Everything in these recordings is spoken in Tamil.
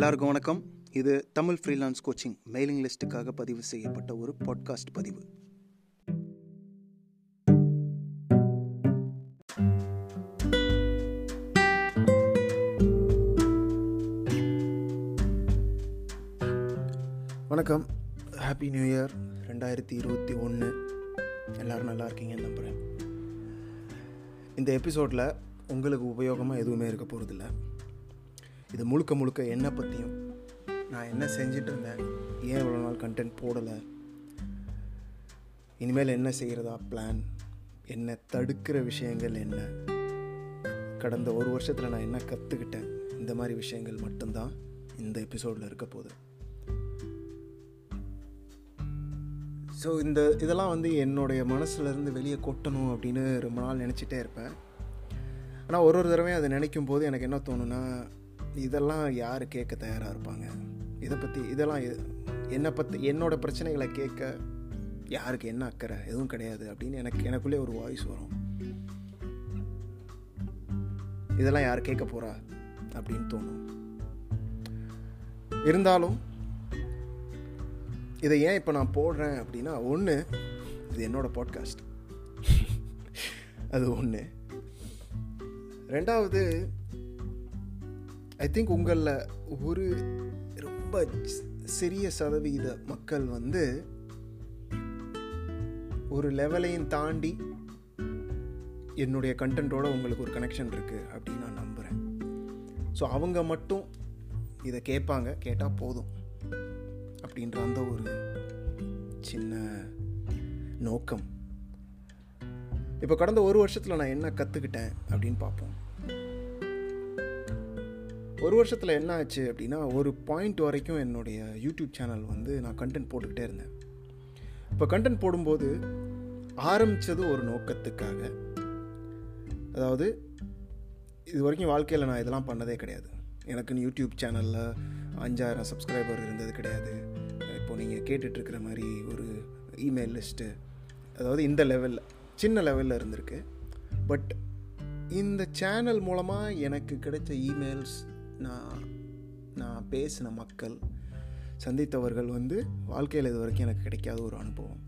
எல்லாருக்கும் வணக்கம். இது தமிழ் ஃப்ரீலான்ஸ் கோச்சிங் மெயிலிங் லிஸ்ட்டுக்காக பதிவு செய்யப்பட்ட ஒரு பாட்காஸ்ட் பதிவு. வணக்கம். ஹாப்பி நியூ இயர் ரெண்டாயிரத்தி இருபத்தி ஒன்று எல்லோரும் நல்லா இருக்கீங்கன்னு நம்புகிறேன் இந்த எபிசோடில் உங்களுக்கு உபயோகமாக எதுவுமே இருக்க போகிறதில்ல இது முழுக்க முழுக்க என்னை பற்றியும் நான் என்ன செஞ்சிட்டு இருந்தேன் ஏன் இவ்வளோ நாள் கண்டென்ட் போடலை? இனிமேல் என்ன செய்கிறதா பிளான் என்ன தடுக்கிற விஷயங்கள் என்ன? கடந்த ஒரு வருஷத்தில் நான் என்ன கற்றுக்கிட்டேன் இந்த மாதிரி விஷயங்கள் மட்டும்தான் இந்த எபிசோடில் இருக்க போகுது. ஸோ இந்த இதெல்லாம் வந்து என்னுடைய மனசுலேருந்து வெளியே கொட்டணும் அப்படின்னு ரொம்ப நாள் நினச்சிட்டே இருப்பேன். ஆனால் ஒரு ஒரு தடவையும் அதை நினைக்கும் போது எனக்கு என்ன தோணுன்னா இதெல்லாம் யார் கேட்க தயாராக இருப்பாங்க? இதை பற்றி இதெல்லாம் எ- என்னை பற்றி என்னோடய பிரச்சனைகளை கேட்க யாருக்கு என்ன அக்கறை? எதுவும் கிடையாது அப்படின்னு எனக்கு எனக்குள்ளே ஒரு வாய்ஸ் வரும். இதெல்லாம் யார் கேட்க போகிறா அப்படின்னு தோணும். இருந்தாலும் இதை ஏன் இப்போ நான் போடுறேன் அப்படின்னா ஒன்று இது என்னோட பாட்காஸ்ட் அது ஒன்று ரெண்டாவது ஐ திங்க் உங்களில் ஒரு ரொம்ப சிறிய சதவீத மக்கள் வந்து ஒரு லெவலையும் தாண்டி என்னுடைய கண்டென்ட்டோட உங்களுக்கு ஒரு கனெக்ஷன் இருக்குது அப்படின்னு நான் நம்புகிறேன் ஸோ அவங்க மட்டும் இதை கேட்பாங்க கேட்டால் போதும் அப்படின்ற அந்த ஒரு சின்ன நோக்கம். இப்போ கடந்த ஒரு வருஷத்தில் நான் என்ன கற்றுக்கிட்டேன் அப்படின்னு பார்ப்போம். ஒரு வருஷத்தில் என்ன ஆச்சு அப்படின்னா ஒரு பாயிண்ட் வரைக்கும் என்னுடைய யூடியூப் சேனல் வந்து நான் கண்டென்ட் போட்டுக்கிட்டே இருந்தேன். இப்போ கண்டென்ட் போடும்போது ஆரம்பித்தது ஒரு நோக்கத்துக்காக. அதாவது இது வரைக்கும் வாழ்க்கையில் நான் இதெல்லாம் பண்ணதே கிடையாது. எனக்குன்னு யூடியூப் சேனலில் அஞ்சாயிரம் சப்ஸ்கிரைபர் இருந்தது கிடையாது. இப்போ நீங்கள் கேட்டுட்ருக்கிற மாதிரி ஒரு இமெயில் லிஸ்ட்டு அதாவது இந்த லெவலில் சின்ன லெவலில் இருந்திருக்கு. பட் இந்த சேனல் மூலமாக எனக்கு கிடைச்ச இமெயில்ஸ் நான் நான் பேசின மக்கள் சந்தித்தவர்கள் வந்து வாழ்க்கையில் இது வரைக்கும் எனக்கு கிடைக்காத ஒரு அனுபவம்.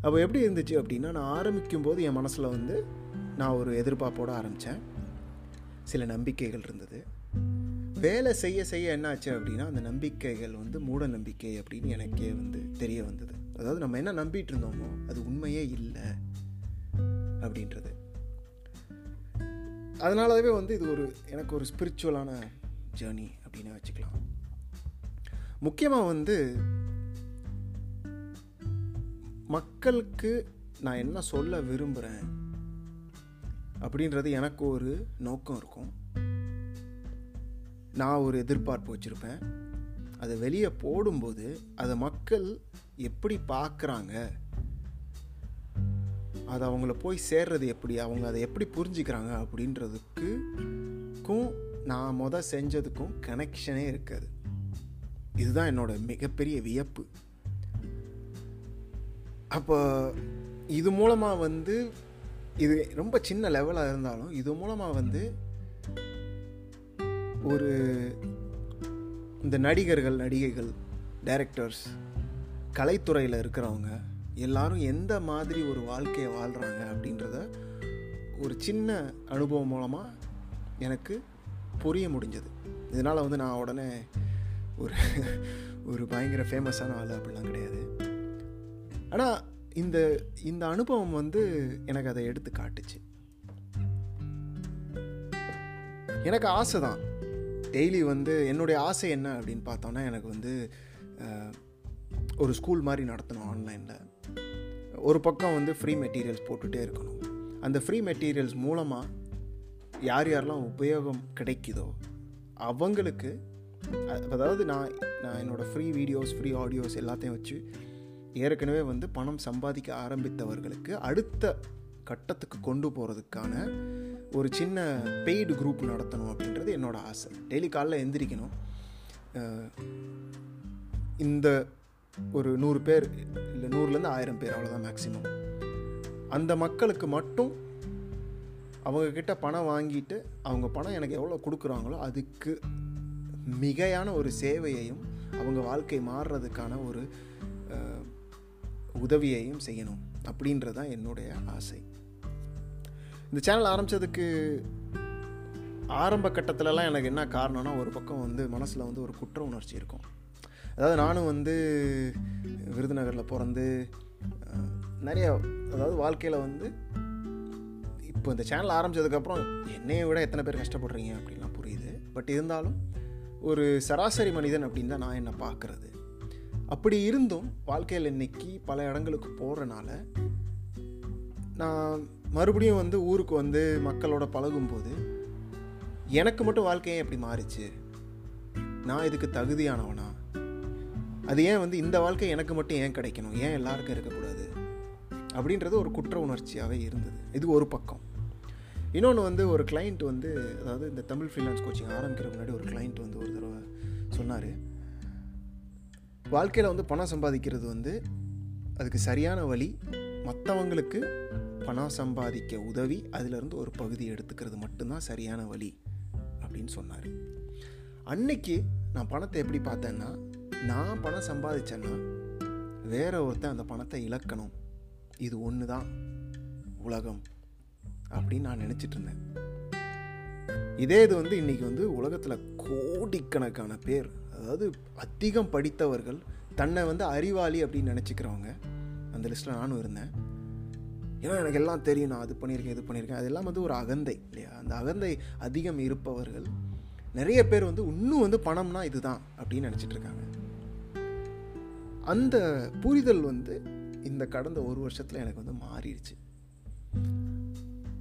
அப்போ எப்படி இருந்துச்சு அப்படின்னா நான் ஆரம்பிக்கும் போது என் மனசில் வந்து நான் ஒரு எதிர்பார்ப்போடு ஆரம்பித்தேன். சில நம்பிக்கைகள் இருந்தது. வேலை செய்ய செய்ய என்னாச்சு அப்படின்னா அந்த நம்பிக்கைகள் வந்து மூட நம்பிக்கை அப்படின்னு எனக்கே வந்து தெரிய வந்தது. அதாவது நம்ம என்ன நம்பிட்டு இருந்தோமோ அது உண்மையே இல்லை அப்படின்றது. அதனாலவே வந்து இது ஒரு எனக்கு ஒரு ஸ்பிரிச்சுவலான ஜேர்னி அப்படின்னு வச்சுக்கலாம். முக்கியமாக வந்து மக்களுக்கு நான் என்ன சொல்ல விரும்புகிறேன் அப்படின்றது எனக்கு ஒரு நோக்கம் இருக்கும். நான் ஒரு எதிர்பார்ப்பு வச்சுருப்பேன். அதை வெளியே போடும்போது அதை மக்கள் எப்படி பார்க்குறாங்க அது அவங்கள போய் சேர்றது எப்படி அவங்க அதை எப்படி புரிஞ்சுக்கிறாங்க அப்படின்றதுக்கும் நான் மொதல் செஞ்சதுக்கும் கனெக்ஷனே இருக்காது. இதுதான் என்னோட மிகப்பெரிய வியப்பு. அப்போ இது மூலமாக வந்து இது ரொம்ப சின்ன லெவலாக இருந்தாலும் இது மூலமாக வந்து ஒரு இந்த நடிகர்கள் நடிகைகள் டைரக்டர்ஸ் கலைத்துறையில் இருக்கிறவங்க எல்லாரும் எந்த மாதிரி ஒரு வாழ்க்கையை வாழ்கிறாங்க அப்படின்றத ஒரு சின்ன அனுபவம் மூலமாக எனக்கு புரிய முடிஞ்சது. இதனால் வந்து நான் உடனே ஒரு ஒரு பயங்கர ஃபேமஸான ஆள் அப்படிலாம் கிடையாது. ஆனால் இந்த இந்த அனுபவம் வந்து எனக்கு அதை எடுத்து காட்டுச்சு. எனக்கு ஆசை தான். டெய்லி வந்து என்னுடைய ஆசை என்ன அப்படின்னு பார்த்தோன்னா எனக்கு வந்து ஒரு ஸ்கூல் மாதிரி நடத்தணும் ஆன்லைனில். ஒரு பக்கம் வந்து ஃப்ரீ மெட்டீரியல்ஸ் போட்டுகிட்டே இருக்கணும். அந்த ஃப்ரீ மெட்டீரியல்ஸ் மூலமாக யார் யாரெல்லாம் உபயோகம் கிடைக்குதோ அவங்களுக்கு அதாவது நான் நான் என்னோடய ஃப்ரீ வீடியோஸ் ஃப்ரீ ஆடியோஸ் எல்லாத்தையும் வச்சு ஏற்கனவே வந்து பணம் சம்பாதிக்க ஆரம்பித்தவர்களுக்கு அடுத்த கட்டத்துக்கு கொண்டு போகிறதுக்கான ஒரு சின்ன பெய்டு குரூப் நடத்தணும் அப்படின்றது என்னோடய ஆசை. டெய்லி காலைல எந்திரிக்கணும். இந்த ஒரு நூறு பேர் இல்லை நூறுலேருந்து ஆயிரம் பேர் அவ்வளோதான் மேக்ஸிமம் அந்த மக்களுக்கு மட்டும் அவங்கக்கிட்ட பணம் வாங்கிட்டு அவங்க பணம் எனக்கு எவ்வளோ கொடுக்குறாங்களோ அதுக்கு மிகையான ஒரு சேவையையும் அவங்க வாழ்க்கை மாறுறதுக்கான ஒரு உதவியையும் செய்யணும். அப்படின்றது தான் என்னுடைய ஆசை. இந்த சேனல் ஆரம்பித்ததுக்கு ஆரம்ப கட்டத்துலலாம் எனக்கு என்ன காரணம்னா ஒரு பக்கம் வந்து மனசில் வந்து ஒரு குற்ற உணர்ச்சி இருக்கும். அதாவது நானும் வந்து விருதுநகரில் பிறந்து நிறைய அதாவது வாழ்க்கையில் வந்து இப்போ இந்த சேனல் ஆரம்பித்ததுக்கப்புறம் என்னையை விட எத்தனை பேர் கஷ்டப்படுறீங்க அப்படின்லாம் புரியுது. பட் இருந்தாலும் ஒரு சராசரி மனிதன் அப்படின்னு தான் நான் என்னை பார்க்குறது. அப்படி இருந்தும் வாழ்க்கையில் இன்னைக்கு பல இடங்களுக்கு போகிறனால நான் மறுபடியும் வந்து ஊருக்கு வந்து மக்களோட பழகும்போது எனக்கு மட்டும் வாழ்க்கையே எப்படி மாறிச்சு. நான் இதுக்கு தகுதியானவனா? அது ஏன் வந்து இந்த வாழ்க்கை எனக்கு மட்டும் ஏன் கிடைக்கணும்? ஏன் எல்லாருக்கும் இருக்கக்கூடாது? அப்படின்றது ஒரு குற்ற உணர்ச்சியாகவே இருந்தது. இது ஒரு பக்கம். இன்னொன்று வந்து ஒரு கிளைண்ட் வந்து அதாவது இந்த தமிழ் ஃப்ரீலான்ஸ் கோச்சிங் ஆரம்பிக்கிற முன்னாடி ஒரு கிளைண்ட் வந்து ஒரு தடவை சொன்னார். வாழ்க்கையில் வந்து பணம் சம்பாதிக்கிறது வந்து அதுக்கு சரியான வழி மற்றவங்களுக்கு பணம் சம்பாதிக்க உதவி அதிலிருந்து ஒரு பகுதி எடுத்துக்கிறது மட்டும்தான் சரியான வழி அப்படின்னு சொன்னார். அன்னைக்கு நான் பணத்தை எப்படி பார்த்தேன்னா நான் பணம் சம்பாதிச்சேன்னா வேற ஒருத்தன் அந்த பணத்தை இழக்கணும். இது ஒன்று தான் உலகம் அப்படின்னு நான் நினச்சிட்டு இருந்தேன். இதே இது வந்து இன்றைக்கி வந்து உலகத்தில் கோடிக்கணக்கான பேர் அதாவது அதிகம் படித்தவர்கள் தன்னை வந்து அறிவாளி அப்படின்னு நினச்சிக்கிறவங்க அந்த லிஸ்ட்டில் நானும் இருந்தேன். ஏன்னா எனக்கு எல்லாம் தெரியும் நான் அது பண்ணியிருக்கேன் இது பண்ணியிருக்கேன். அதெல்லாம் வந்து ஒரு அகந்தை இல்லையா? அந்த அகந்தை அதிகம் இருப்பவர்கள் நிறைய பேர் வந்து இன்னும் வந்து பணம்னா இதுதான் அப்படின்னு நினச்சிட்டு இருக்காங்க. அந்த புரிதல் வந்து இந்த கடந்த ஒரு வருஷத்தில் எனக்கு வந்து மாறிடுச்சு.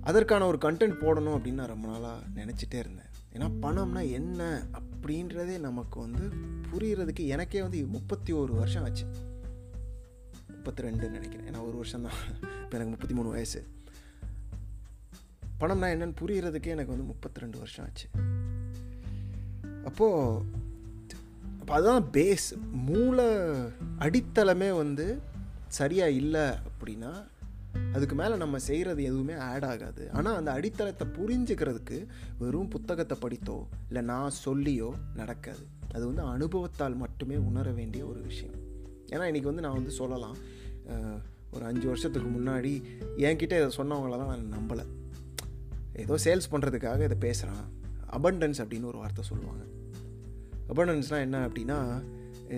அதற்கான ஒரு கண்டென்ட் போடணும் அப்படின்னு நான் ரொம்ப நாளாக நினச்சிட்டே இருந்தேன். ஏன்னா பணம்னா என்ன அப்படின்றதே நமக்கு வந்து புரிகிறதுக்கு எனக்கே வந்து முப்பத்தி ஒரு வருஷம் ஆச்சு. முப்பத்தி ரெண்டுன்னு நினைக்கிறேன். ஏன்னா ஒரு வருஷம் தான் இப்போ எனக்கு முப்பத்தி மூணு வயசு. பணம்னா என்னன்னு புரிகிறதுக்கே எனக்கு வந்து முப்பத்தி ரெண்டு வருஷம் ஆச்சு. அப்போது அப்போ அதுதான் பேஸ் மூல அடித்தளமே வந்து சரியாக இல்லை அப்படின்னா அதுக்கு மேலே நம்ம செய்கிறது எதுவுமே ஆட் ஆகாது. ஆனால் அந்த அடித்தளத்தை புரிஞ்சுக்கிறதுக்கு வெறும் புத்தகத்தை படித்தோ இல்லை நான் சொல்லியோ நடக்காது. அது வந்து அனுபவத்தால் மட்டுமே உணர வேண்டிய ஒரு விஷயம். ஏன்னா இன்றைக்கி வந்து நான் வந்து சொல்லலாம் ஒரு அஞ்சு வருஷத்துக்கு முன்னாடி என்கிட்ட இதை சொன்னவங்கள தான் நான் நம்பலை. ஏதோ சேல்ஸ் பண்ணுறதுக்காக இதை பேசுகிறான் அபண்டன்ஸ் அப்படின்னு ஒரு வார்த்தை சொல்லுவாங்க. அபண்டன்ஸ்னால் என்ன அப்படின்னா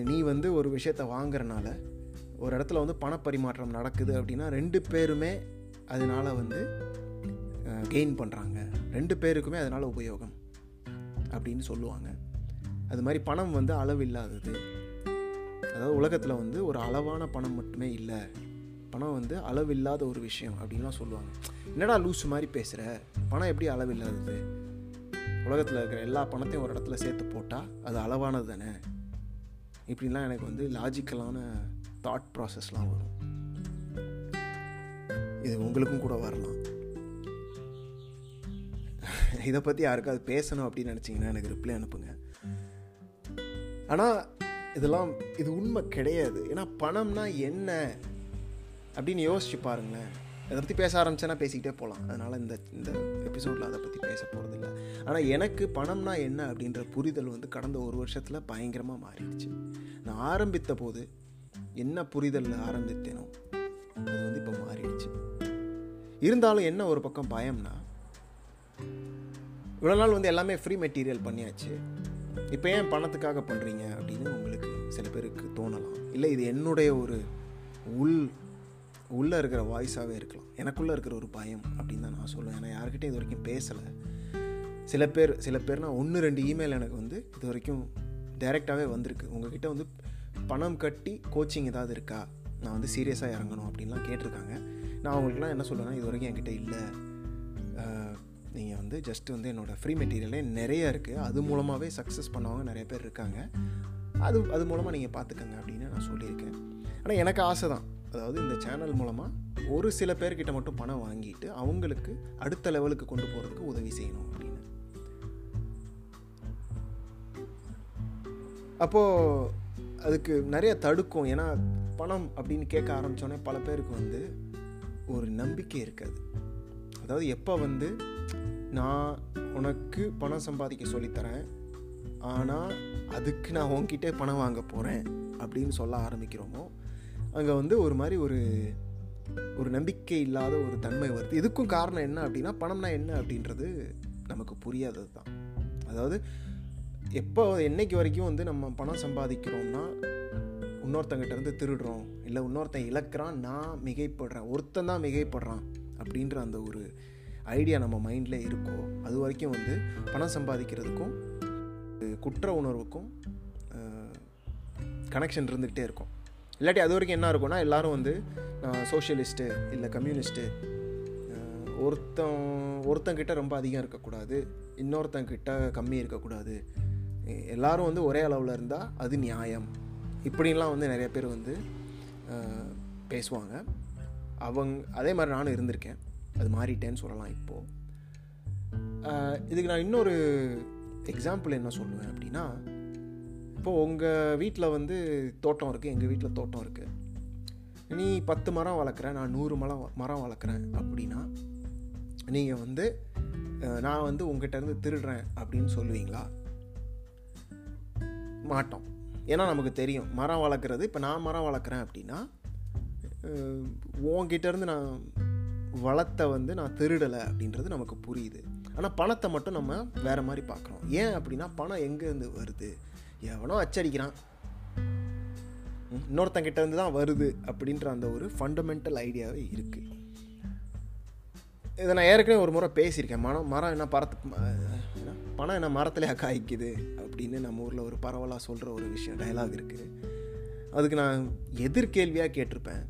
நீ வந்து ஒரு விஷயத்தை வாங்குறனால ஒரு இடத்துல வந்து பணப்பரிமாற்றம் நடக்குது அப்படின்னா ரெண்டு பேருமே அதனால வந்து கெயின் பண்ணுறாங்க ரெண்டு பேருக்குமே அதனால் உபயோகம் அப்படின்னு சொல்லுவாங்க. அது மாதிரி பணம் வந்து அளவில்லாதது அதாவது உலகத்தில் வந்து ஒரு அளவான பணம் மட்டுமே இல்லை. பணம் வந்து அளவில்லாத ஒரு விஷயம் அப்படின்லாம் சொல்லுவாங்க. என்னடா லூஸ் மாதிரி பேசுகிற பணம் எப்படி அளவில்லாதது உலகத்தில் இருக்கிற எல்லா பணத்தையும் ஒரு இடத்துல சேர்த்து போட்டால் அது அளவானது தானே? இப்படிலாம் எனக்கு வந்து லாஜிக்கலான தாட் ப்ராசஸ்லாம் வரும். இது உங்களுக்கும் கூட வரலாம். இதை பற்றி யாருக்காவது பேசணும் அப்படின்னு நினச்சிங்கன்னா எனக்கு ரிப்ளை அனுப்புங்க. ஆனால் இதெல்லாம் இது உண்மை கிடையாது. ஏன்னா பணம்னா என்ன? அப்படின்னு யோசிச்சு பாருங்களேன். அதை பற்றி பேச ஆரம்பிச்சேன்னா பேசிக்கிட்டே போகலாம் அதனால் இந்த இந்த எபிசோடில் அதை பற்றி பேச போகிறதில்ல ஆனால் எனக்கு பணம்னா என்ன அப்படின்ற புரிதல் வந்து கடந்த ஒரு வருஷத்தில் பயங்கரமாக மாறிடுச்சு. நான் ஆரம்பித்த போது என்ன புரிதலில் ஆரம்பித்தேனோ அது வந்து இப்போ மாறிடுச்சு. இருந்தாலும் என்ன ஒரு பக்கம் பயம்னா இவ்வளோ நாள் வந்து எல்லாமே ஃப்ரீ மெட்டீரியல் பண்ணியாச்சு. இப்போ ஏன் பணத்துக்காக பண்ணுறீங்க அப்படின்னு உங்களுக்கு சில பேருக்கு தோணலாம். இல்லை இது என்னுடைய ஒரு உள் உள்ளே இருக்கிற வாய்ஸாகவே இருக்கலாம். எனக்குள்ளே இருக்கிற ஒரு பயம் அப்படின்னு தான் நான் சொல்லுவேன் ஏன்னா யார்கிட்டையும் இது வரைக்கும் பேசலை. சில பேர் சில பேர்னா ஒன்று ரெண்டு இமெயில் எனக்கு வந்து இது வரைக்கும் டைரெக்டாகவே வந்திருக்கு. உங்ககிட்ட வந்து பணம் கட்டி கோச்சிங் ஏதாவது இருக்கா? நான் வந்து சீரியஸாக இறங்கணும் அப்படின்லாம் கேட்டிருக்காங்க. நான் அவங்களுக்குலாம் என்ன சொல்லுவேன்னா இது வரைக்கும் என்கிட்ட இல்லை. நீங்கள் வந்து ஜஸ்ட் வந்து என்னோடய ஃப்ரீ மெட்டீரியலே நிறைய இருக்குது அது மூலமாகவே சக்ஸஸ் பண்ணவங்க நிறைய பேர் இருக்காங்க. அது அது மூலமாக நீங்கள் பார்த்துக்கங்க அப்படின்னு நான் சொல்லியிருக்கேன். ஆனால் எனக்கு ஆசை தான். அதாவது இந்த சேனல் மூலமாக ஒரு சில பேர்கிட்ட மட்டும் பணம் வாங்கிட்டு அவங்களுக்கு அடுத்த லெவலுக்கு கொண்டு போகிறதுக்கு உதவி செய்யணும் அப்படின்னு. அப்போது அதுக்கு நிறைய தடுக்கும். ஏன்னா பணம் அப்படின்னு கேட்க ஆரம்பித்தோன்னே பல பேருக்கு வந்து ஒரு நம்பிக்கை இருக்காது. அதாவது எப்போ வந்து நான் உனக்கு பணம் சம்பாதிக்க சொல்லித்தரேன் ஆனால் அதுக்கு நான் உன்கிட்டே பணம் வாங்க போகிறேன் அப்படின்னு சொல்ல ஆரம்பிக்கிறோமோ அங்கே வந்து ஒரு மாதிரி ஒரு ஒரு நம்பிக்கை இல்லாத ஒரு தன்மை வருது. இதுக்கும் காரணம் என்ன அப்படின்னா பணம்னா என்ன அப்படின்றது நமக்கு புரியாதது தான். அதாவது எப்போ என்னைக்கு வரைக்கும் வந்து நம்ம பணம் சம்பாதிக்கிறோம்னா இன்னொருத்தங்கிட்ட இருந்து திருடுறோம் இல்லை இன்னொருத்தன் இழக்கிறான் நான் மிகைப்படுறேன் ஒருத்தன் தான் மிகைப்படுறான் அப்படின்ற அந்த ஒரு ஐடியா நம்ம மைண்டில் இருக்கோ அது வரைக்கும் வந்து பணம் சம்பாதிக்கிறதுக்கும் குற்ற உணர்வுக்கும் கனெக்ஷன் இருந்துக்கிட்டே இருக்கும். இல்லாட்டி அது வரைக்கும் என்ன இருக்கும்னா எல்லோரும் வந்து சோஷியலிஸ்ட்டு இல்லை கம்யூனிஸ்ட்டு ஒருத்தன் ஒருத்தங்கிட்ட ரொம்ப அதிகம் இருக்கக்கூடாது இன்னொருத்தங்கிட்ட கம்மி இருக்கக்கூடாது. எல்லோரும் வந்து ஒரே அளவில் இருந்தால் அது நியாயம். இப்படின்லாம் வந்து நிறைய பேர் வந்து பேசுவாங்க. அவங்க அதே மாதிரி நானும் இருந்திருக்கேன். அது மாறிட்டேன்னு சொல்லலாம் இப்போது இதுக்கு நான் இன்னொரு எக்ஸாம்பிள் என்ன சொல்லுவேன் அப்படின்னா இப்போது உங்கள் வீட்டில் வந்து தோட்டம் இருக்குது எங்கள் வீட்டில் தோட்டம் இருக்குது நீ பத்து மரம் வளர்க்குறேன் நான் நூறு மரம் மரம் வளர்க்குறேன் அப்படின்னா நீங்கள் வந்து நான் வந்து உங்ககிட்டருந்து திருடுறேன் அப்படின்னு சொல்லுவீங்களா? மாட்டோம். ஏன்னா நமக்கு தெரியும் மரம் வளர்க்குறது இப்போ நான் மரம் வளர்க்குறேன் அப்படின்னா உங்ககிட்டருந்து நான் வளத்தை வந்து நான் திருடலை அப்படின்றது நமக்கு புரியுது. ஆனால் பணத்தை மட்டும் நம்ம வேறு மாதிரி பார்க்குறோம். ஏன் அப்படின்னா பணம் எங்கேருந்து வருது? எவனோ அச்சடிக்கிறான். இன்னொருத்தங்கிட்ட இருந்து தான் வருது அப்படின்ற அந்த ஒரு ஃபண்டமெண்டல் ஐடியாவே இருக்குது இதை நான் ஏற்கனவே ஒரு முறை பேசியிருக்கேன். மரம் மரம் என்ன பரத்து பணம் என்ன மரத்துலேயே காய்க்குது அப்படின்னு நம்ம ஊரில் ஒரு பரவலாக சொல்கிற ஒரு விஷயம் டைலாக் இருக்குது அதுக்கு நான் எதிர்கேள்வியாக கேட்டிருப்பேன்.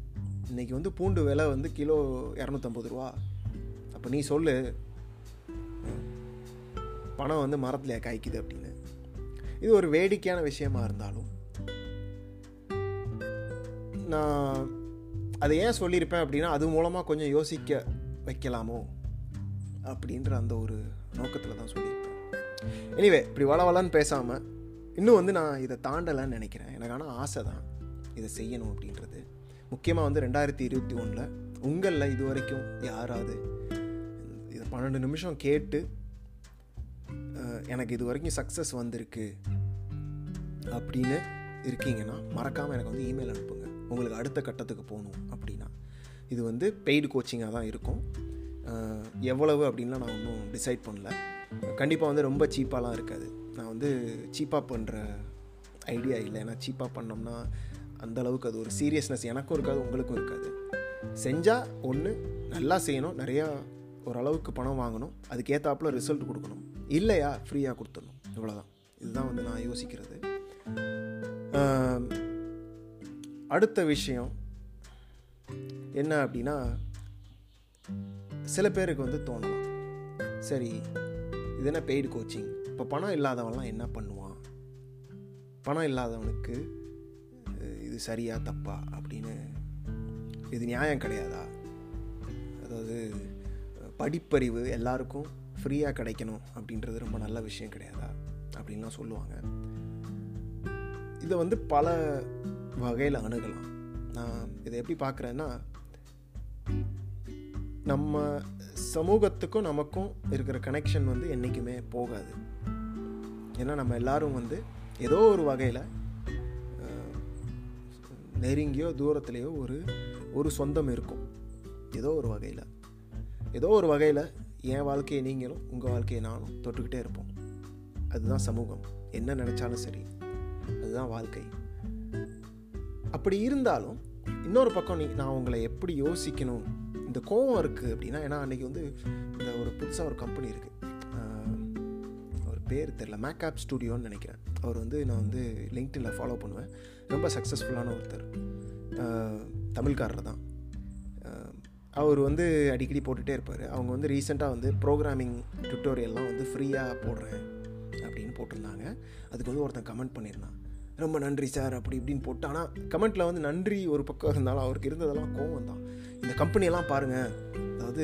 இன்றைக்கி வந்து பூண்டு விலை வந்து கிலோ இரநூத்தம்பது ரூபா. அப்போ நீ சொல்லு. பணம் வந்து மரத்துலையா காய்க்குது அப்படின்னு. இது ஒரு வேடிக்கையான விஷயமா இருந்தாலும் நான் அதை ஏன் சொல்லியிருப்பேன் அப்படின்னா அது மூலமாக கொஞ்சம் யோசிக்க வைக்கலாமோ அப்படின்ற அந்த ஒரு நோக்கத்தில் தான் சொல்லியிருப்பேன். எனிவே இப்படி வள வளன்னு பேசாமல் இன்னும் வந்து நான் இதை தாண்டலைன்னு நினைக்கிறேன். எனக்கு ஆனால் ஆசை தான் இதை செய்யணும் அப்படின்றது. முக்கியமாக வந்து ரெண்டாயிரத்தி இருபத்தி ஒன்றில் உங்களில் இது வரைக்கும் யாராவது இதை பன்னெண்டு நிமிஷம் கேட்டு எனக்கு இது வரைக்கும் சக்ஸஸ் வந்திருக்கு அப்படின்னு இருக்கீங்கன்னா மறக்காமல் எனக்கு வந்து இமெயில் அனுப்புங்க. உங்களுக்கு அடுத்த கட்டத்துக்கு போகணும் அப்படின்னா. இது வந்து பெய்டு கோச்சிங்காக தான் இருக்கும். எவ்வளவு அப்படின்லாம் நான் ஒன்றும் டிசைட் பண்ணல. கண்டிப்பாக வந்து ரொம்ப சீப்பாலாம் இருக்காது. நான் வந்து சீப்பாக பண்ணுற ஐடியா இல்லை. ஏன்னா சீப்பாக பண்ணோம்னா அந்த அளவுக்கு அது ஒரு சீரியஸ்னஸ் எனக்கும் இருக்காது உங்களுக்கும் இருக்காது. செஞ்சால் ஒன்று நல்லா செய்யணும். நிறையா ஓரளவுக்கு பணம் வாங்கணும். அதுக்கேற்றாப்புல ரிசல்ட் கொடுக்கணும். இல்லையா? ஃப்ரீயாக கொடுத்துடணும். இவ்வளோதான் இதுதான் வந்து நான் யோசிக்கிறது. அடுத்த விஷயம் என்ன அப்படின்னா சில பேருக்கு வந்து தோணலாம். சரி இது என்ன பெய்டு கோச்சிங் இப்போ பணம் இல்லாதவன்லாம் என்ன பண்ணுவான்? பணம் இல்லாதவனுக்கு இது சரியா தப்பா? அப்படின்னு இது நியாயம் கிடையாதா? அதாவது படிப்பறிவு எல்லாருக்கும் ஃப்ரீயாக கிடைக்கணும் அப்படின்றது ரொம்ப நல்ல விஷயம் கிடையாதா? அப்படின்லாம் சொல்லுவாங்க. இதை வந்து பல வகையில் அணுகலாம். நான் இதை எப்படி பார்க்குறேன்னா நம்ம சமூகத்துக்கும் நமக்கும் இருக்கிற கனெக்ஷன் வந்து என்றைக்குமே போகாது. ஏன்னா நம்ம எல்லாரும் வந்து ஏதோ ஒரு வகையில் நெருங்கியோ தூரத்துலேயோ ஒரு ஒரு சொந்தம் இருக்கும். ஏதோ ஒரு வகையில். ஏதோ ஒரு வகையில் என் வாழ்க்கையை நீங்களும் உங்கள் வாழ்க்கையை நானும் தொட்டுக்கிட்டே இருப்போம். அதுதான் சமூகம். என்ன நினச்சாலும் சரி அதுதான் வாழ்க்கை. அப்படி இருந்தாலும் இன்னொரு பக்கம் நீ நான் உங்களை எப்படி யோசிக்கணும்? இந்த கோவம் இருக்குது அப்படின்னா ஏன்னா அன்றைக்கி வந்து இந்த ஒரு புதுசாக ஒரு கம்பெனி இருக்குது ஒரு பேர் தெரில மேக்கப் ஸ்டூடியோன்னு நினைக்கிறேன். அவர் வந்து நான் வந்து லிங்க்டில் ஃபாலோ பண்ணுவேன். ரொம்ப சக்ஸஸ்ஃபுல்லான ஒருத்தர். தமிழ்காரர் தான் அவர் வந்து அடிக்கடி போட்டுகிட்டே இருப்பார். அவங்க வந்து ரீசெண்டாக வந்து ப்ரோக்ராமிங் டுட்டோரியல்லாம் வந்து ஃப்ரீயாக போடுறேன் அப்படின்னு போட்டிருந்தாங்க. அதுக்கு வந்து ஒருத்தன் கமெண்ட் பண்ணியிருந்தான். ரொம்ப நன்றி சார் அப்படி இப்படின்னு போட்டு ஆனால் கமெண்ட்டில் வந்து நன்றி ஒரு பக்கம் இருந்தாலும் அவருக்கு இருந்ததெல்லாம் கோவம் தான். இந்த கம்பெனியெல்லாம் பாருங்கள் அதாவது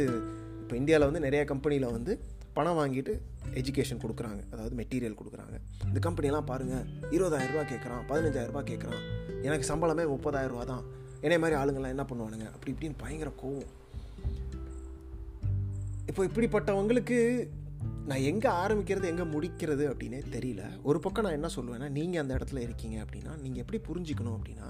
இப்போ இந்தியாவில் வந்து நிறையா கம்பெனியில் வந்து பணம் வாங்கிட்டு எஜுகேஷன் கொடுக்குறாங்க. அதாவது மெட்டீரியல் கொடுக்குறாங்க. இந்த கம்பெனியெல்லாம் பாருங்கள் இருபதாயிரரூபா கேட்குறான் பதினஞ்சாயிரரூபா கேட்குறான் எனக்கு சம்பளமே முப்பதாயிரரூபா தான். என்னை மாதிரி ஆளுங்கள்லாம் என்ன பண்ணுவானுங்க? அப்படி இப்படின்னு பயங்கர கோவம். இப்போ இப்படிப்பட்டவங்களுக்கு நான் எங்கே ஆரம்பிக்கிறது எங்கே முடிக்கிறது அப்படின்னே தெரியல. ஒரு பக்கம் நான் என்ன சொல்லுவேன்னா நீங்கள் அந்த இடத்துல இருக்கீங்க அப்படின்னா நீங்கள் எப்படி புரிஞ்சிக்கணும் அப்படின்னா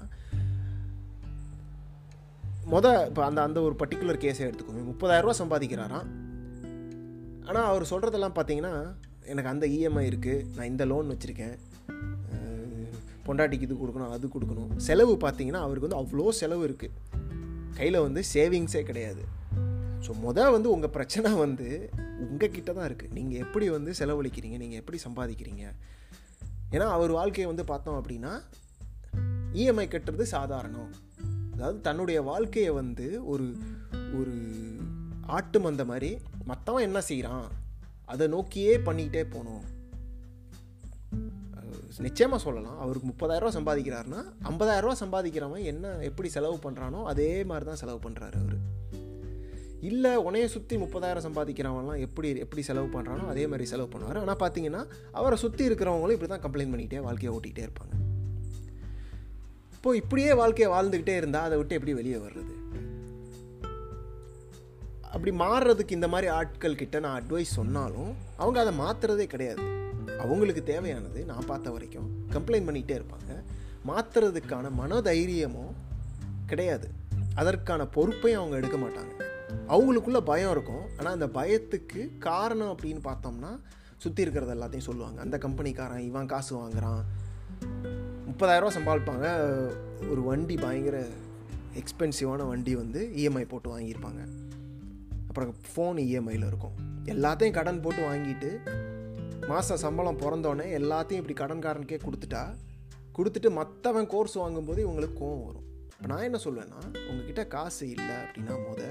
மொத இப்போ அந்த அந்த ஒரு பர்டிகுலர் கேஸை எடுத்துக்கோங்க. முப்பதாயிரரூவா சம்பாதிக்கிறாராம். ஆனால் அவர் சொல்கிறதெல்லாம் பார்த்தீங்கன்னா எனக்கு அந்த இஎம்ஐ இருக்குது நான் இந்த லோன் வச்சுருக்கேன். பொண்டாட்டிக்கு இது கொடுக்கணும் அது கொடுக்கணும். செலவு பார்த்தீங்கன்னா அவருக்கு வந்து அவ்வளோ செலவு இருக்குது கையில் வந்து சேவிங்ஸே கிடையாது. ஸோ மொதல் வந்து உங்கள் பிரச்சனை வந்து உங்கள் கிட்ட தான் இருக்குது நீங்கள் எப்படி வந்து செலவழிக்கிறீங்க? நீங்கள் எப்படி சம்பாதிக்கிறீங்க? ஏன்னா அவர் வாழ்க்கையை வந்து பார்த்தோம் அப்படின்னா இஎம்ஐ கட்டுறது சாதாரணம். அதாவது தன்னுடைய வாழ்க்கையை வந்து ஒரு ஒரு ஆட்டு மந்த மாதிரி மற்றவன் என்ன செய்கிறான் அதை நோக்கியே பண்ணிக்கிட்டே போகணும். நிச்சயமாக சொல்லலாம். அவருக்கு முப்பதாயிரரூவா சம்பாதிக்கிறாருன்னா ஐம்பதாயிரரூவா சம்பாதிக்கிறவன் என்ன எப்படி செலவு பண்ணுறானோ அதே மாதிரி தான் செலவு பண்ணுறாரு அவர். இல்லை உனைய சுற்றி முப்பதாயிரம் சம்பாதிக்கிறவங்களாம் எப்படி எப்படி செலவு பண்ணுறானோ அதே மாதிரி செலவு பண்ணுவார். ஆனால் பார்த்தீங்கன்னா அவரை சுற்றி இருக்கிறவங்களும் இப்படி தான் கம்ப்ளைண்ட் பண்ணிகிட்டே வாழ்க்கையை ஓட்டிகிட்டே இருப்பாங்க. இப்போது இப்படியே வாழ்க்கையை வாழ்ந்துக்கிட்டே இருந்தால் அதை விட்டு எப்படி வெளியே வர்றது? அப்படி மாறுறதுக்கு இந்த மாதிரி ஆட்கள் கிட்ட நான் அட்வைஸ் சொன்னாலும் அவங்க அதை மாற்றுறதே கிடையாது. அவங்களுக்கு தேவையானது நான் பார்த்த வரைக்கும் கம்ப்ளைண்ட் பண்ணிகிட்டே இருப்பாங்க. மாற்றுறதுக்கான மனதைரியமும் கிடையாது. அதற்கான பொறுப்பையும் அவங்க எடுக்க மாட்டாங்க. அவங்களுக்குள்ள பயம் இருக்கும். ஆனால் அந்த பயத்துக்கு காரணம் அப்படின்னு பார்த்தோம்னா சுற்றி இருக்கிறது எல்லாத்தையும் சொல்லுவாங்க. அந்த கம்பெனிக்காரன் இவன் காசு வாங்குறான். முப்பதாயிரரூவா சம்பாதிப்பாங்க. ஒரு வண்டி பயங்கர எக்ஸ்பென்சிவான வண்டி வந்து இஎம்ஐ போட்டு வாங்கியிருப்பாங்க. அப்புறம் ஃபோன் இஎம்ஐயில் இருக்கும். எல்லாத்தையும் கடன் போட்டு வாங்கிட்டு மாதம் சம்பளம் பிறந்தோடனே எல்லாத்தையும் இப்படி கடன்காரனுக்கே கொடுத்துட்டா கொடுத்துட்டு மற்றவன் கோர்ஸ் வாங்கும்போது இவங்களுக்கு கோவம் வரும். இப்போ நான் என்ன சொல்லுவேன்னா உங்ககிட்ட காசு இல்லை அப்படின்னா முத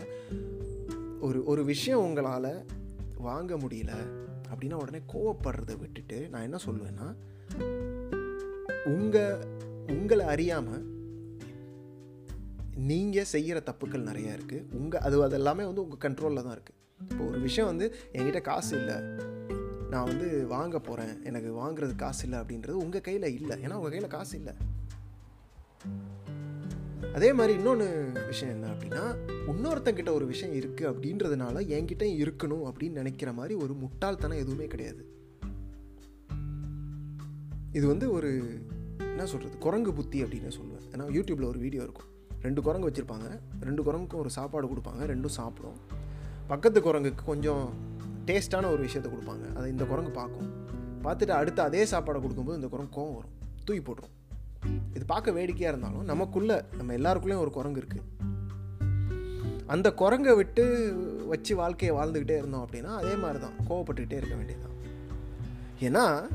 ஒரு ஒரு விஷயம் உங்களால் வாங்க முடியல அப்படின்னா உடனே கோவப்படுறதை விட்டுட்டு நான் என்ன சொல்லுவேன்னா உங்கள் உங்களை அறியாமல் நீங்கள் செய்கிற தப்புக்கள் நிறையா இருக்குது உங்கள் அது அது எல்லாமே வந்து உங்கள் கண்ட்ரோலில் தான் இருக்குது இப்போ ஒரு விஷயம் வந்து என்கிட்ட காசு இல்லை. நான் வந்து வாங்க போகிறேன் எனக்கு வாங்குறது காசு இல்லை அப்படின்றது உங்கள் கையில் இல்லை. ஏன்னா உங்கள் கையில் காசு இல்லை. அதே மாதிரி இன்னொன்று விஷயம் என்ன அப்படின்னா இன்னொருத்தங்கிட்ட ஒரு விஷயம் இருக்குது அப்படின்றதுனால என்கிட்ட இருக்கணும் அப்படின்னு நினைக்கிற மாதிரி ஒரு முட்டாள்தனம் எதுவுமே கிடையாது. இது வந்து ஒரு என்ன சொல்கிறது குரங்கு புத்தி அப்படின்னு சொல்லுவேன். ஏன்னா யூடியூப்பில் ஒரு வீடியோ இருக்கும். ரெண்டு குரங்கு வச்சுருப்பாங்க. ரெண்டு குரங்குக்கும் ஒரு சாப்பாடு கொடுப்பாங்க. ரெண்டும் சாப்பிடும். பக்கத்து குரங்குக்கு கொஞ்சம் டேஸ்ட்டான ஒரு விஷயத்த கொடுப்பாங்க. அதை இந்த குரங்கு பார்க்கும். பார்த்துட்டு அடுத்து அதே சாப்பாடை கொடுக்கும்போது இந்த குரங்கு கோவம் வரும். தூக்கி போட்டுரும். இது பார்க்க வேடிக்கையாக இருந்தாலும் நமக்குள்ளே நம்ம எல்லாருக்குள்ளேயும் ஒரு குரங்கு இருக்குது அந்த குரங்கை விட்டு வச்சு வாழ்க்கையை வாழ்ந்துக்கிட்டே இருந்தோம் அப்படின்னா அதே மாதிரி தான் கோவப்பட்டுக்கிட்டே இருக்க வேண்டியதுதான். ஏன்னா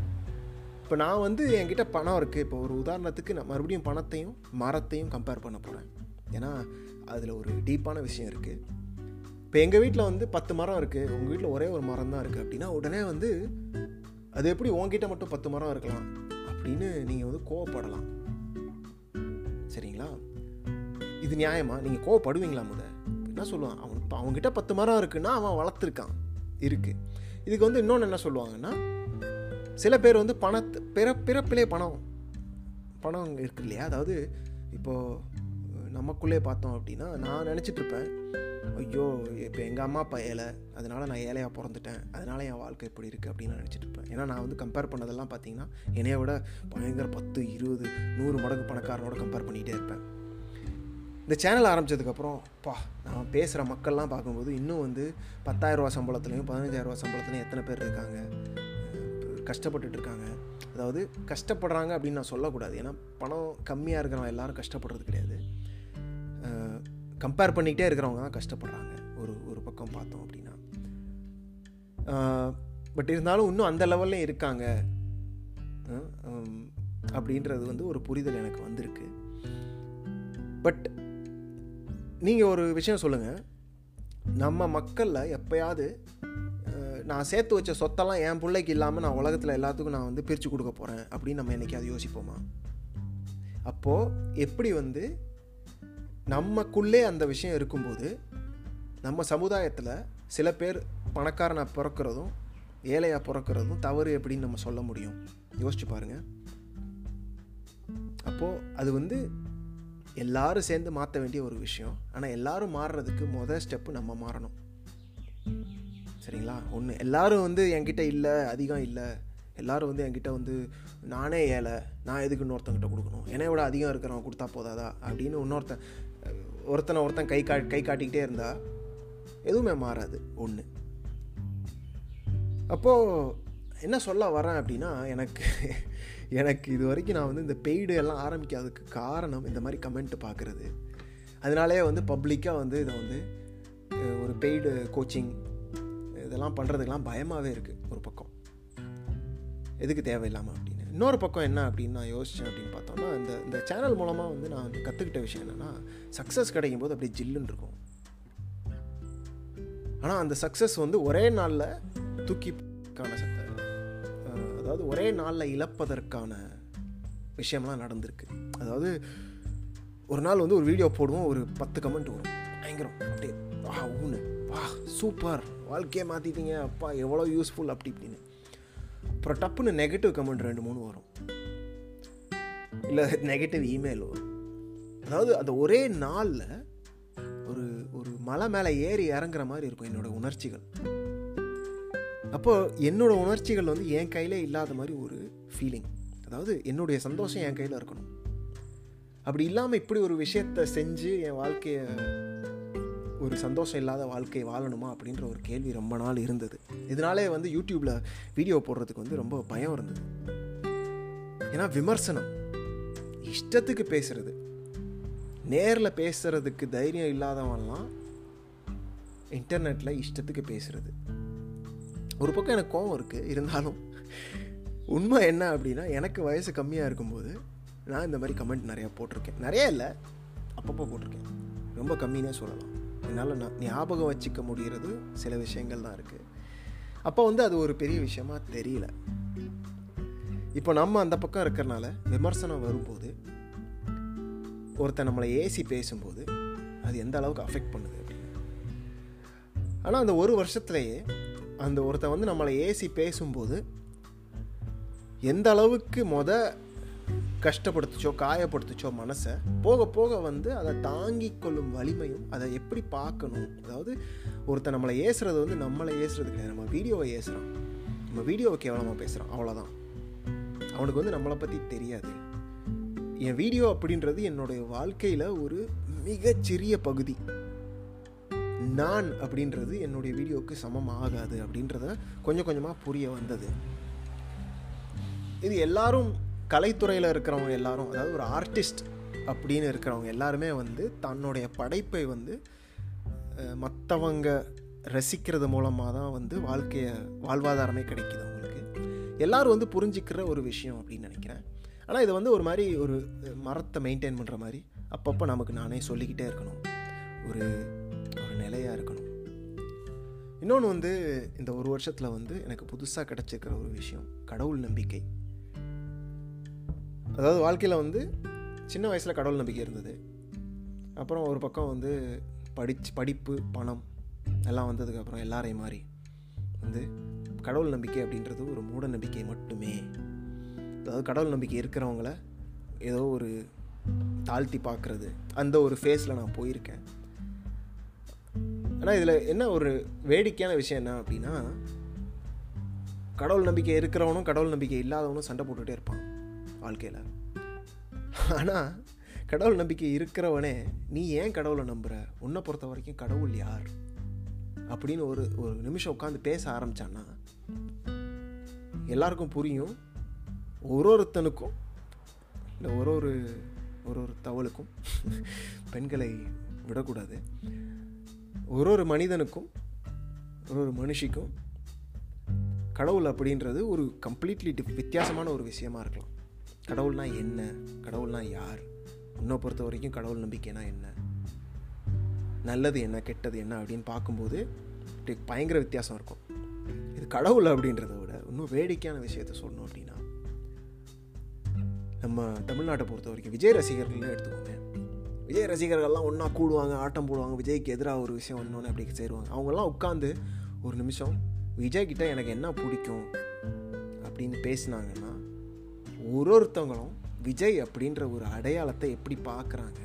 இப்போ நான் வந்து என்கிட்ட பணம் இருக்குது இப்போ ஒரு உதாரணத்துக்கு நான் மறுபடியும் பணத்தையும் மரத்தையும் கம்பேர் பண்ண போகிறேன் ஏன்னா அதில் ஒரு டீப்பான விஷயம் இருக்குது இப்போ எங்கள் வீட்டில் வந்து பத்து மரம் இருக்குது உங்கள் வீட்டில் ஒரே ஒரு மரம் தான் இருக்குது அப்படின்னா உடனே வந்து அது எப்படி உங்ககிட்ட மட்டும் பத்து மரம் இருக்கலாம்? அப்படின்னு நீங்கள் வந்து கோவப்படலாம். சரிங்களா? இது நியாயமா? நீங்கள் கோவப்படுவீங்களா முத? என்ன சொல்லுவான்? அவன் இப்போ அவங்ககிட்ட பத்து மரம் இருக்குன்னா அவன் வளர்த்துருக்கான். இருக்குது இதுக்கு வந்து இன்னொன்று என்ன சொல்லுவாங்கன்னா சில பேர் வந்து பணத்து பிற பிறப்பிலே பணம் பணம் இருக்கு இல்லையா? அதாவது இப்போது நமக்குள்ளே பார்த்தோம் அப்படின்னா நான் நினச்சிட்ருப்பேன் ஐயோ இப்போ எங்கள் அம்மா அப்பா ஏழை அதனால் நான் ஏழையாக பிறந்துட்டேன். அதனால் என் வாழ்க்கை இப்படி இருக்குது அப்படின்னு நான் நினச்சிட்டு இருப்பேன். ஏன்னா நான் வந்து கம்பேர் பண்ணதெல்லாம் பார்த்தீங்கன்னா என்னைய விட பயங்கர பத்து இருபது நூறு மடங்கு பணக்காரனோட கம்பேர் பண்ணிகிட்டே இருப்பேன். இந்த சேனல் ஆரம்பித்ததுக்கப்புறம் பா நான் பேசுகிற மக்கள்லாம் பார்க்கும்போது இன்னும் வந்து பத்தாயிரரூவா சம்பளத்துலேயும் பதினஞ்சாயிரரூவா சம்பளத்துலையும் எத்தனை பேர் இருக்காங்க? கஷ்டப்பட்டுட்டு இருக்காங்க. அதாவது கஷ்டப்படுறாங்க அப்படின்னு நான் சொல்லக்கூடாது. ஏன்னா பணம் கம்மியாக இருக்கிறவங்க எல்லாரும் கஷ்டப்படுறது கிடையாது. கம்பேர் பண்ணிக்கிட்டே இருக்கிறவங்க தான் கஷ்டப்படுறாங்க. ஒரு ஒரு பக்கம் பார்த்தோம் அப்படின்னா. பட் இருந்தாலும் இன்னும் அந்த லெவல்லையும் இருக்காங்க. அப்படின்றது வந்து ஒரு புரிதல் எனக்கு வந்திருக்கு. பட் நீங்கள் ஒரு விஷயம் சொல்லுங்கள் நம்ம மக்களில் எப்போயாவது நான் சேர்த்து வச்ச சொத்தெல்லாம் என் பிள்ளைக்கு இல்லாமல் நான் உலகத்தில் எல்லாத்துக்கும் நான் வந்து பிரித்து கொடுக்க போகிறேன் அப்படின்னு நம்ம என்றைக்காவது யோசிப்போமா? அப்போது எப்படி வந்து நமக்குள்ளே அந்த விஷயம் இருக்கும்போது நம்ம சமுதாயத்தில் சில பேர் பணக்காரனாக பிறக்கிறதும் ஏழையாக பிறக்கிறதும் தவறு எப்படின்னு நம்ம சொல்ல முடியும். யோசிச்சு பாருங்கள் அப்போது அது வந்து எல்லாரும் சேர்ந்து மாற்ற வேண்டிய ஒரு விஷயம். ஆனால் எல்லாரும் மாறுறதுக்கு மொதல் ஸ்டெப்பு நம்ம மாறணும். சரிங்களா? ஒன்று எல்லாரும் வந்து என்கிட்ட இல்லை அதிகம் இல்லை. எல்லோரும் வந்து என்கிட்ட வந்து நானே ஏழை நான் எதுக்கு இன்னொருத்தங்கிட்ட கொடுக்கணும்? என்னை விட அதிகம் இருக்கிறவன் கொடுத்தா போதாதா? அப்படின்னு இன்னொருத்தன் ஒருத்தனை ஒருத்தன் கை கா கை காட்டிக்கிட்டே இருந்தா எதுவுமே மாறாது ஒன்று அப்போது என்ன சொல்ல வரேன் அப்படின்னா எனக்கு எனக்கு இது வரைக்கும் நான் வந்து இந்த பெய்டு எல்லாம் ஆரம்பிக்காததுக்கு காரணம் இந்த மாதிரி கமெண்ட் பார்க்குறது. அதனாலே வந்து பப்ளிக்காக வந்து இதை வந்து ஒரு பெய்டு கோச்சிங் இதெல்லாம் பண்ணுறதுக்கெல்லாம் பயமாகவே இருக்குது ஒரு பக்கம். எதுக்கு தேவையில்லாமல் அப்படின்னு. இன்னொரு பக்கம் என்ன அப்படின்னு நான் யோசித்தேன் அப்படின்னு பார்த்தோம்னா இந்த இந்த சேனல் மூலமாக வந்து நான் வந்து கற்றுக்கிட்ட விஷயம் என்னென்னா சக்ஸஸ் கிடைக்கும் போது அப்படியே ஜில்லுன்னு இருக்கும். ஆனால் அந்த சக்ஸஸ் வந்து ஒரே நாளில் தூக்கிக்கான சக்தி அதாவது ஒரே நாளில் இழப்பதற்கான விஷயம்லாம் நடந்திருக்கு. அதாவது ஒரு நாள் வந்து ஒரு வீடியோ போடுவோம் ஒரு பத்து கமெண்ட் வரும். பயங்கரம். அப்படியே வா ஊனு வா சூப்பர். வாழ்க்கையை மாற்றிட்டீங்க அப்பா எவ்வளோ யூஸ்ஃபுல் அப்படி இப்படின்னு. அப்புறம் டப்புன்னு நெகட்டிவ் கமெண்ட் ரெண்டு மூணு வரும். இல்லை நெகட்டிவ் இமெயில் வரும். அதாவது அந்த ஒரே நாளில் ஒரு ஒரு மலை மேலே ஏறி இறங்குற மாதிரி இருக்கும் என்னோட உணர்ச்சிகள். அப்போ என்னோட உணர்ச்சிகள் வந்து என் கையிலே இல்லாத மாதிரி ஒரு ஃபீலிங் அதாவது என்னுடைய சந்தோஷம் என் கையில் இருக்கணும். அப்படி இல்லாமல் இப்படி ஒரு விஷயத்தை செஞ்சு என் வாழ்க்கையை ஒரு சந்தோஷம் இல்லாத வாழ்க்கை வாழணுமா அப்படின்ற ஒரு கேள்வி ரொம்ப நாள் இருந்தது. இதனாலே வந்து யூடியூப்பில் வீடியோ போடுறதுக்கு வந்து ரொம்ப பயம் இருந்தது. ஏன்னா விமர்சனம் இஷ்டத்துக்கு பேசுறது நேரில் பேசுறதுக்கு தைரியம் இல்லாதவன்லாம் இன்டர்நெட்டில் இஷ்டத்துக்கு பேசுறது. ஒரு பக்கம் எனக்கு கோவம் இருக்குது இருந்தாலும் உண்மை என்ன அப்படின்னா எனக்கு வயசு கம்மியாக இருக்கும்போது நான் இந்த மாதிரி கமெண்ட் நிறையா போட்டிருக்கேன். நிறைய இல்லை அப்பப்போ போட்டிருக்கேன். ரொம்ப கம்மின்னே சொல்லலாம். என்னால் நான் ஞாபகம் வச்சுக்க முடிகிறது சில விஷயங்கள் தான் இருக்குது அப்போ வந்து அது ஒரு பெரிய விஷயமா தெரியல. இப்போ நம்ம அந்த பக்கம் இருக்கிறனால விமர்சனம் வரும்போது ஒருத்தன் நம்மளை ஏசி பேசும்போது அது எந்த அளவுக்கு அஃபெக்ட் பண்ணுது அப்படின்னு. ஆனால் அந்த ஒரு வருஷத்துலேயே அந்த ஒருத்தன் வந்து நம்மளை ஏசி பேசும்போது எந்த அளவுக்கு மொதல் கஷ்டப்படுத்துச்சோ காயப்படுத்துச்சோ மனசை போக போக வந்து அதை தாங்கி கொள்ளும் வலிமையும் அதை எப்படி பார்க்கணும்? அதாவது ஒருத்தன் நம்மளை ஏசுறது வந்து நம்மளை ஏசுறது கிடையாது. நம்ம வீடியோவை ஏசுகிறோம் நம்ம வீடியோவை கேவலமாக பேசுகிறோம் அவ்வளோதான் அவனுக்கு வந்து நம்மளை பற்றி தெரியாது. என் வீடியோ அப்படின்றது என்னுடைய வாழ்க்கையில் ஒரு மிகச்சிறிய பகுதி. நான் அப்படின்றது என்னுடைய வீடியோவுக்கு சமம் ஆகாது அப்படின்றத கொஞ்சம் கொஞ்சமாக புரிய வந்தது. இது எல்லாரும் கலைத்துறையில் இருக்கிறவங்க எல்லாரும் அதாவது ஒரு ஆர்டிஸ்ட் அப்படின்னு இருக்கிறவங்க எல்லாருமே வந்து தன்னுடைய படைப்பை வந்து மற்றவங்க ரசிக்கிறது மூலமாக தான் வந்து வாழ்க்கையை வாழ்வாதாரமே கிடைக்கிது அவங்களுக்கு. எல்லோரும் வந்து புரிஞ்சிக்கிற ஒரு விஷயம் அப்படின்னு நினைக்கிறேன். ஆனால் இது வந்து ஒரு மாதிரி ஒரு மரத்தை மெயின்டைன் பண்ணுற மாதிரி அப்பப்போ நமக்கு நானே சொல்லிக்கிட்டே இருக்கணும். ஒரு ஒரு நிலையாக இருக்கணும். இன்னொன்று வந்து இந்த ஒரு வருஷத்தில் வந்து எனக்கு புதுசாக கிடச்சிருக்கிற ஒரு விஷயம் கடவுள் நம்பிக்கை. அதாவது வாழ்க்கையில் வந்து சின்ன வயசில் கடவுள் நம்பிக்கை இருந்தது. அப்புறம் ஒரு பக்கம் வந்து படிச்சு படிப்பு பணம் எல்லாம் வந்ததுக்கப்புறம் எல்லாரையும் மாறி வந்து கடவுள் நம்பிக்கை அப்படின்றது ஒரு மூட நம்பிக்கை மட்டுமே. அதாவது கடவுள் நம்பிக்கை இருக்கிறவங்கள ஏதோ ஒரு தாழ்த்தி பார்க்குறது. அந்த ஒரு ஃபேஸில் நான் போயிருக்கேன். ஆனால் இதில் என்ன ஒரு வேடிக்கையான விஷயம் என்ன அப்படின்னா கடவுள் நம்பிக்கை இருக்கிறவனும் கடவுள் நம்பிக்கை இல்லாதவனும் சண்டை போட்டுகிட்டே இருப்பான். வாழ்க்கையில். ஆனால் கடவுள் நம்பிக்கை இருக்கிறவனே நீ ஏன் கடவுளை நம்புகிற உன்னை பொறுத்த வரைக்கும் கடவுள் யார்? அப்படின்னு ஒரு ஒரு நிமிஷம் உட்காந்து பேச ஆரம்பித்தான்னா எல்லாருக்கும் புரியும். ஒரு ஒருத்தனுக்கும் இல்லை ஒரு ஒரு ஒரு ஒரு தவளுக்கும் பெண்களை விடக்கூடாது. ஒரு ஒரு மனிதனுக்கும் ஒரு ஒரு மனுஷிக்கும் கடவுள் அப்படின்றது ஒரு கம்ப்ளீட்லி டிஃப் வித்தியாசமான ஒரு விஷயமா இருக்கலாம். கடவுள்னா என்ன? கடவுள்னா யார்? உன்னை பொறுத்த வரைக்கும் கடவுள் நம்பிக்கைனா என்ன? நல்லது என்ன கெட்டது என்ன அப்படின்னு பார்க்கும்போது பயங்கர வித்தியாசம் இருக்கும். இது கடவுள் அப்படின்றத விட இன்னும் வேடிக்கையான விஷயத்த சொல்லணும் அப்படின்னா நம்ம தமிழ்நாட்டை பொறுத்த வரைக்கும் விஜய் ரசிகர்கள்னு எடுத்துக்கோங்க. விஜய் ரசிகர்கள்லாம் ஒன்றா கூடுவாங்க ஆட்டம் போடுவாங்க விஜய்க்கு எதிராக ஒரு விஷயம் ஒன்று அப்படி சேருவாங்க. அவங்கெல்லாம் உட்காந்து ஒரு நிமிஷம் விஜய் கிட்ட எனக்கு என்ன பிடிக்கும்? அப்படின்னு பேசினாங்கன்னா ஒரு ஒருத்தவங்களும் விஜய் அப்படின்ற ஒரு அடையாளத்தை எப்படி பார்க்குறாங்க?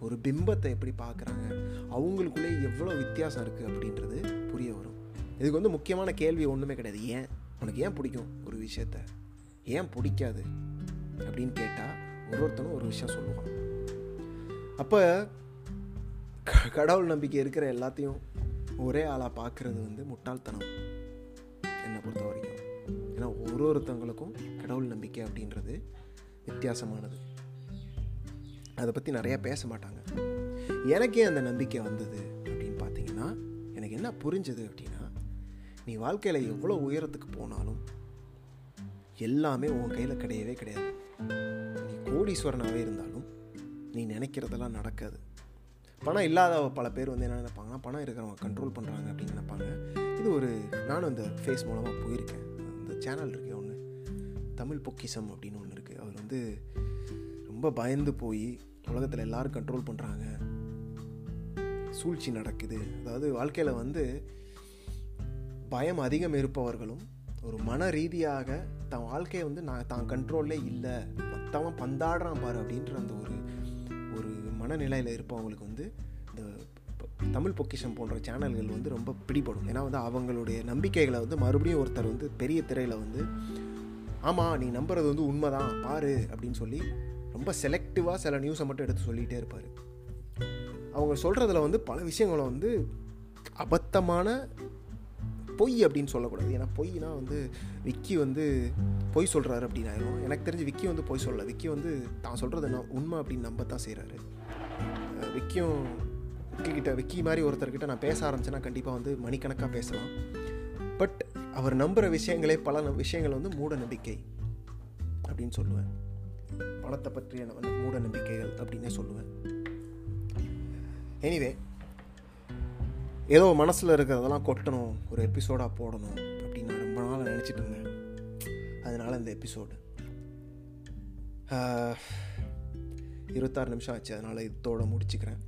ஒரு பிம்பத்தை எப்படி பார்க்குறாங்க? அவங்களுக்குள்ளே எவ்வளோ வித்தியாசம் இருக்குது அப்படின்றது புரிய வரும். இதுக்கு வந்து முக்கியமான கேள்வி ஒன்றுமே கிடையாது. ஏன்? உனக்கு ஏன் பிடிக்கும் ஒரு விஷயத்த? ஏன் பிடிக்காது? அப்படின்னு கேட்டால் ஒரு ஒருத்தனும் ஒரு விஷயம் சொல்லுவான். அப்போ க- கடவுள் நம்பிக்கை இருக்கிற எல்லாத்தையும் ஒரே ஆளாக பார்க்குறது வந்து முட்டாள்தனம். என்னை பொறுத்த வரைக்கும். ஏன்னா ஒரு ஒருத்தவங்களுக்கும் கடவுள் நம்பிக்கை அப்படின்றது வித்தியாசமானது. அதை பற்றி நிறையா பேச மாட்டாங்க. எனக்கே அந்த நம்பிக்கை வந்தது அப்படின்னு பார்த்தீங்கன்னா எனக்கு என்ன புரிஞ்சது அப்படின்னா நீ வாழ்க்கையில் எவ்வளோ உயரத்துக்கு போனாலும் எல்லாமே உன் கையில் கிடையவே கிடையாது. நீ கோடீஸ்வரனாகவே இருந்தாலும் நீ நினைக்கிறதெல்லாம் நடக்காது. பணம் இல்லாத பல பேர் வந்து என்ன நினைப்பாங்கன்னா பணம் இருக்கிறவங்க கண்ட்ரோல் பண்ணுறாங்க அப்படின்னு நினைப்பாங்க. இது ஒரு நானும் இந்த ஃபேஸ் மூலமாக போயிருக்கேன். இந்த சேனல் இருக்கு. தமிழ் பொக்கிசம் அப்படின்னு ஒன்று இருக்குது அவர் வந்து ரொம்ப பயந்து போய் உலகத்தில் எல்லாரும் கண்ட்ரோல் பண்ணுறாங்க சூழ்ச்சி நடக்குது. அதாவது வாழ்க்கையில் வந்து பயம் அதிகம் இருப்பவர்களும் ஒரு மன ரீதியாக தன் வாழ்க்கையை வந்து நான் தான் கண்ட்ரோல்லே இல்லை. மற்றவன் பந்தாடுறான் பாரு அப்படின்ற அந்த ஒரு ஒரு மனநிலையில் இருப்பவங்களுக்கு வந்து இந்த தமிழ் பொக்கிஷம் போன்ற சேனல்கள் வந்து ரொம்ப பிடிபடும். ஏன்னா வந்து அவங்களுடைய நம்பிக்கைகளை வந்து மறுபடியும் ஒருத்தர் வந்து பெரிய திரையில் வந்து ஆமாம் நீ நம்புறது வந்து உண்மைதான் பாரு அப்படின்னு சொல்லி ரொம்ப செலக்டிவாக சில நியூஸை மட்டும் எடுத்து சொல்லிகிட்டே இருப்பார். அவங்க சொல்கிறதுல வந்து பல விஷயங்களை வந்து அபத்தமான பொய் அப்படின்னு சொல்லக்கூடாது. ஏன்னா பொய்னா வந்து விக்கி வந்து பொய் சொல்கிறாரு அப்படின்னு ஆயிரும் எனக்கு தெரிஞ்சு விக்கி வந்து பொய் சொல்லலை. விக்கி வந்து தான் சொல்கிறது நான் உண்மை அப்படின்னு நம்ப தான் செய்கிறாரு விக்கியும் விக்கி கிட்ட விக்கி மாதிரி ஒருத்தர்கிட்ட நான் பேச ஆரம்பிச்சேன்னா கண்டிப்பாக வந்து மணிக்கணக்காக பேசலாம். பட் அவர் நம்புகிற விஷயங்களே பல ந- விஷயங்கள் வந்து மூட நம்பிக்கை அப்படின்னு சொல்லுவேன். பணத்தை பற்றிய வந்து மூட நம்பிக்கைகள் அப்படின்னே சொல்லுவேன். எனிவே ஏதோ மனசில் இருக்கிறதெல்லாம் கொட்டணும் ஒரு எபிசோடாக போடணும் அப்படின்னு நான் ரொம்ப நாள் நினச்சிட்டு இருந்தேன். அதனால் இந்த எபிசோடு இருபத்தாறு நிமிஷம் ஆச்சு. அதனால் இதோட முடிச்சுக்கிறேன்.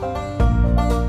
Música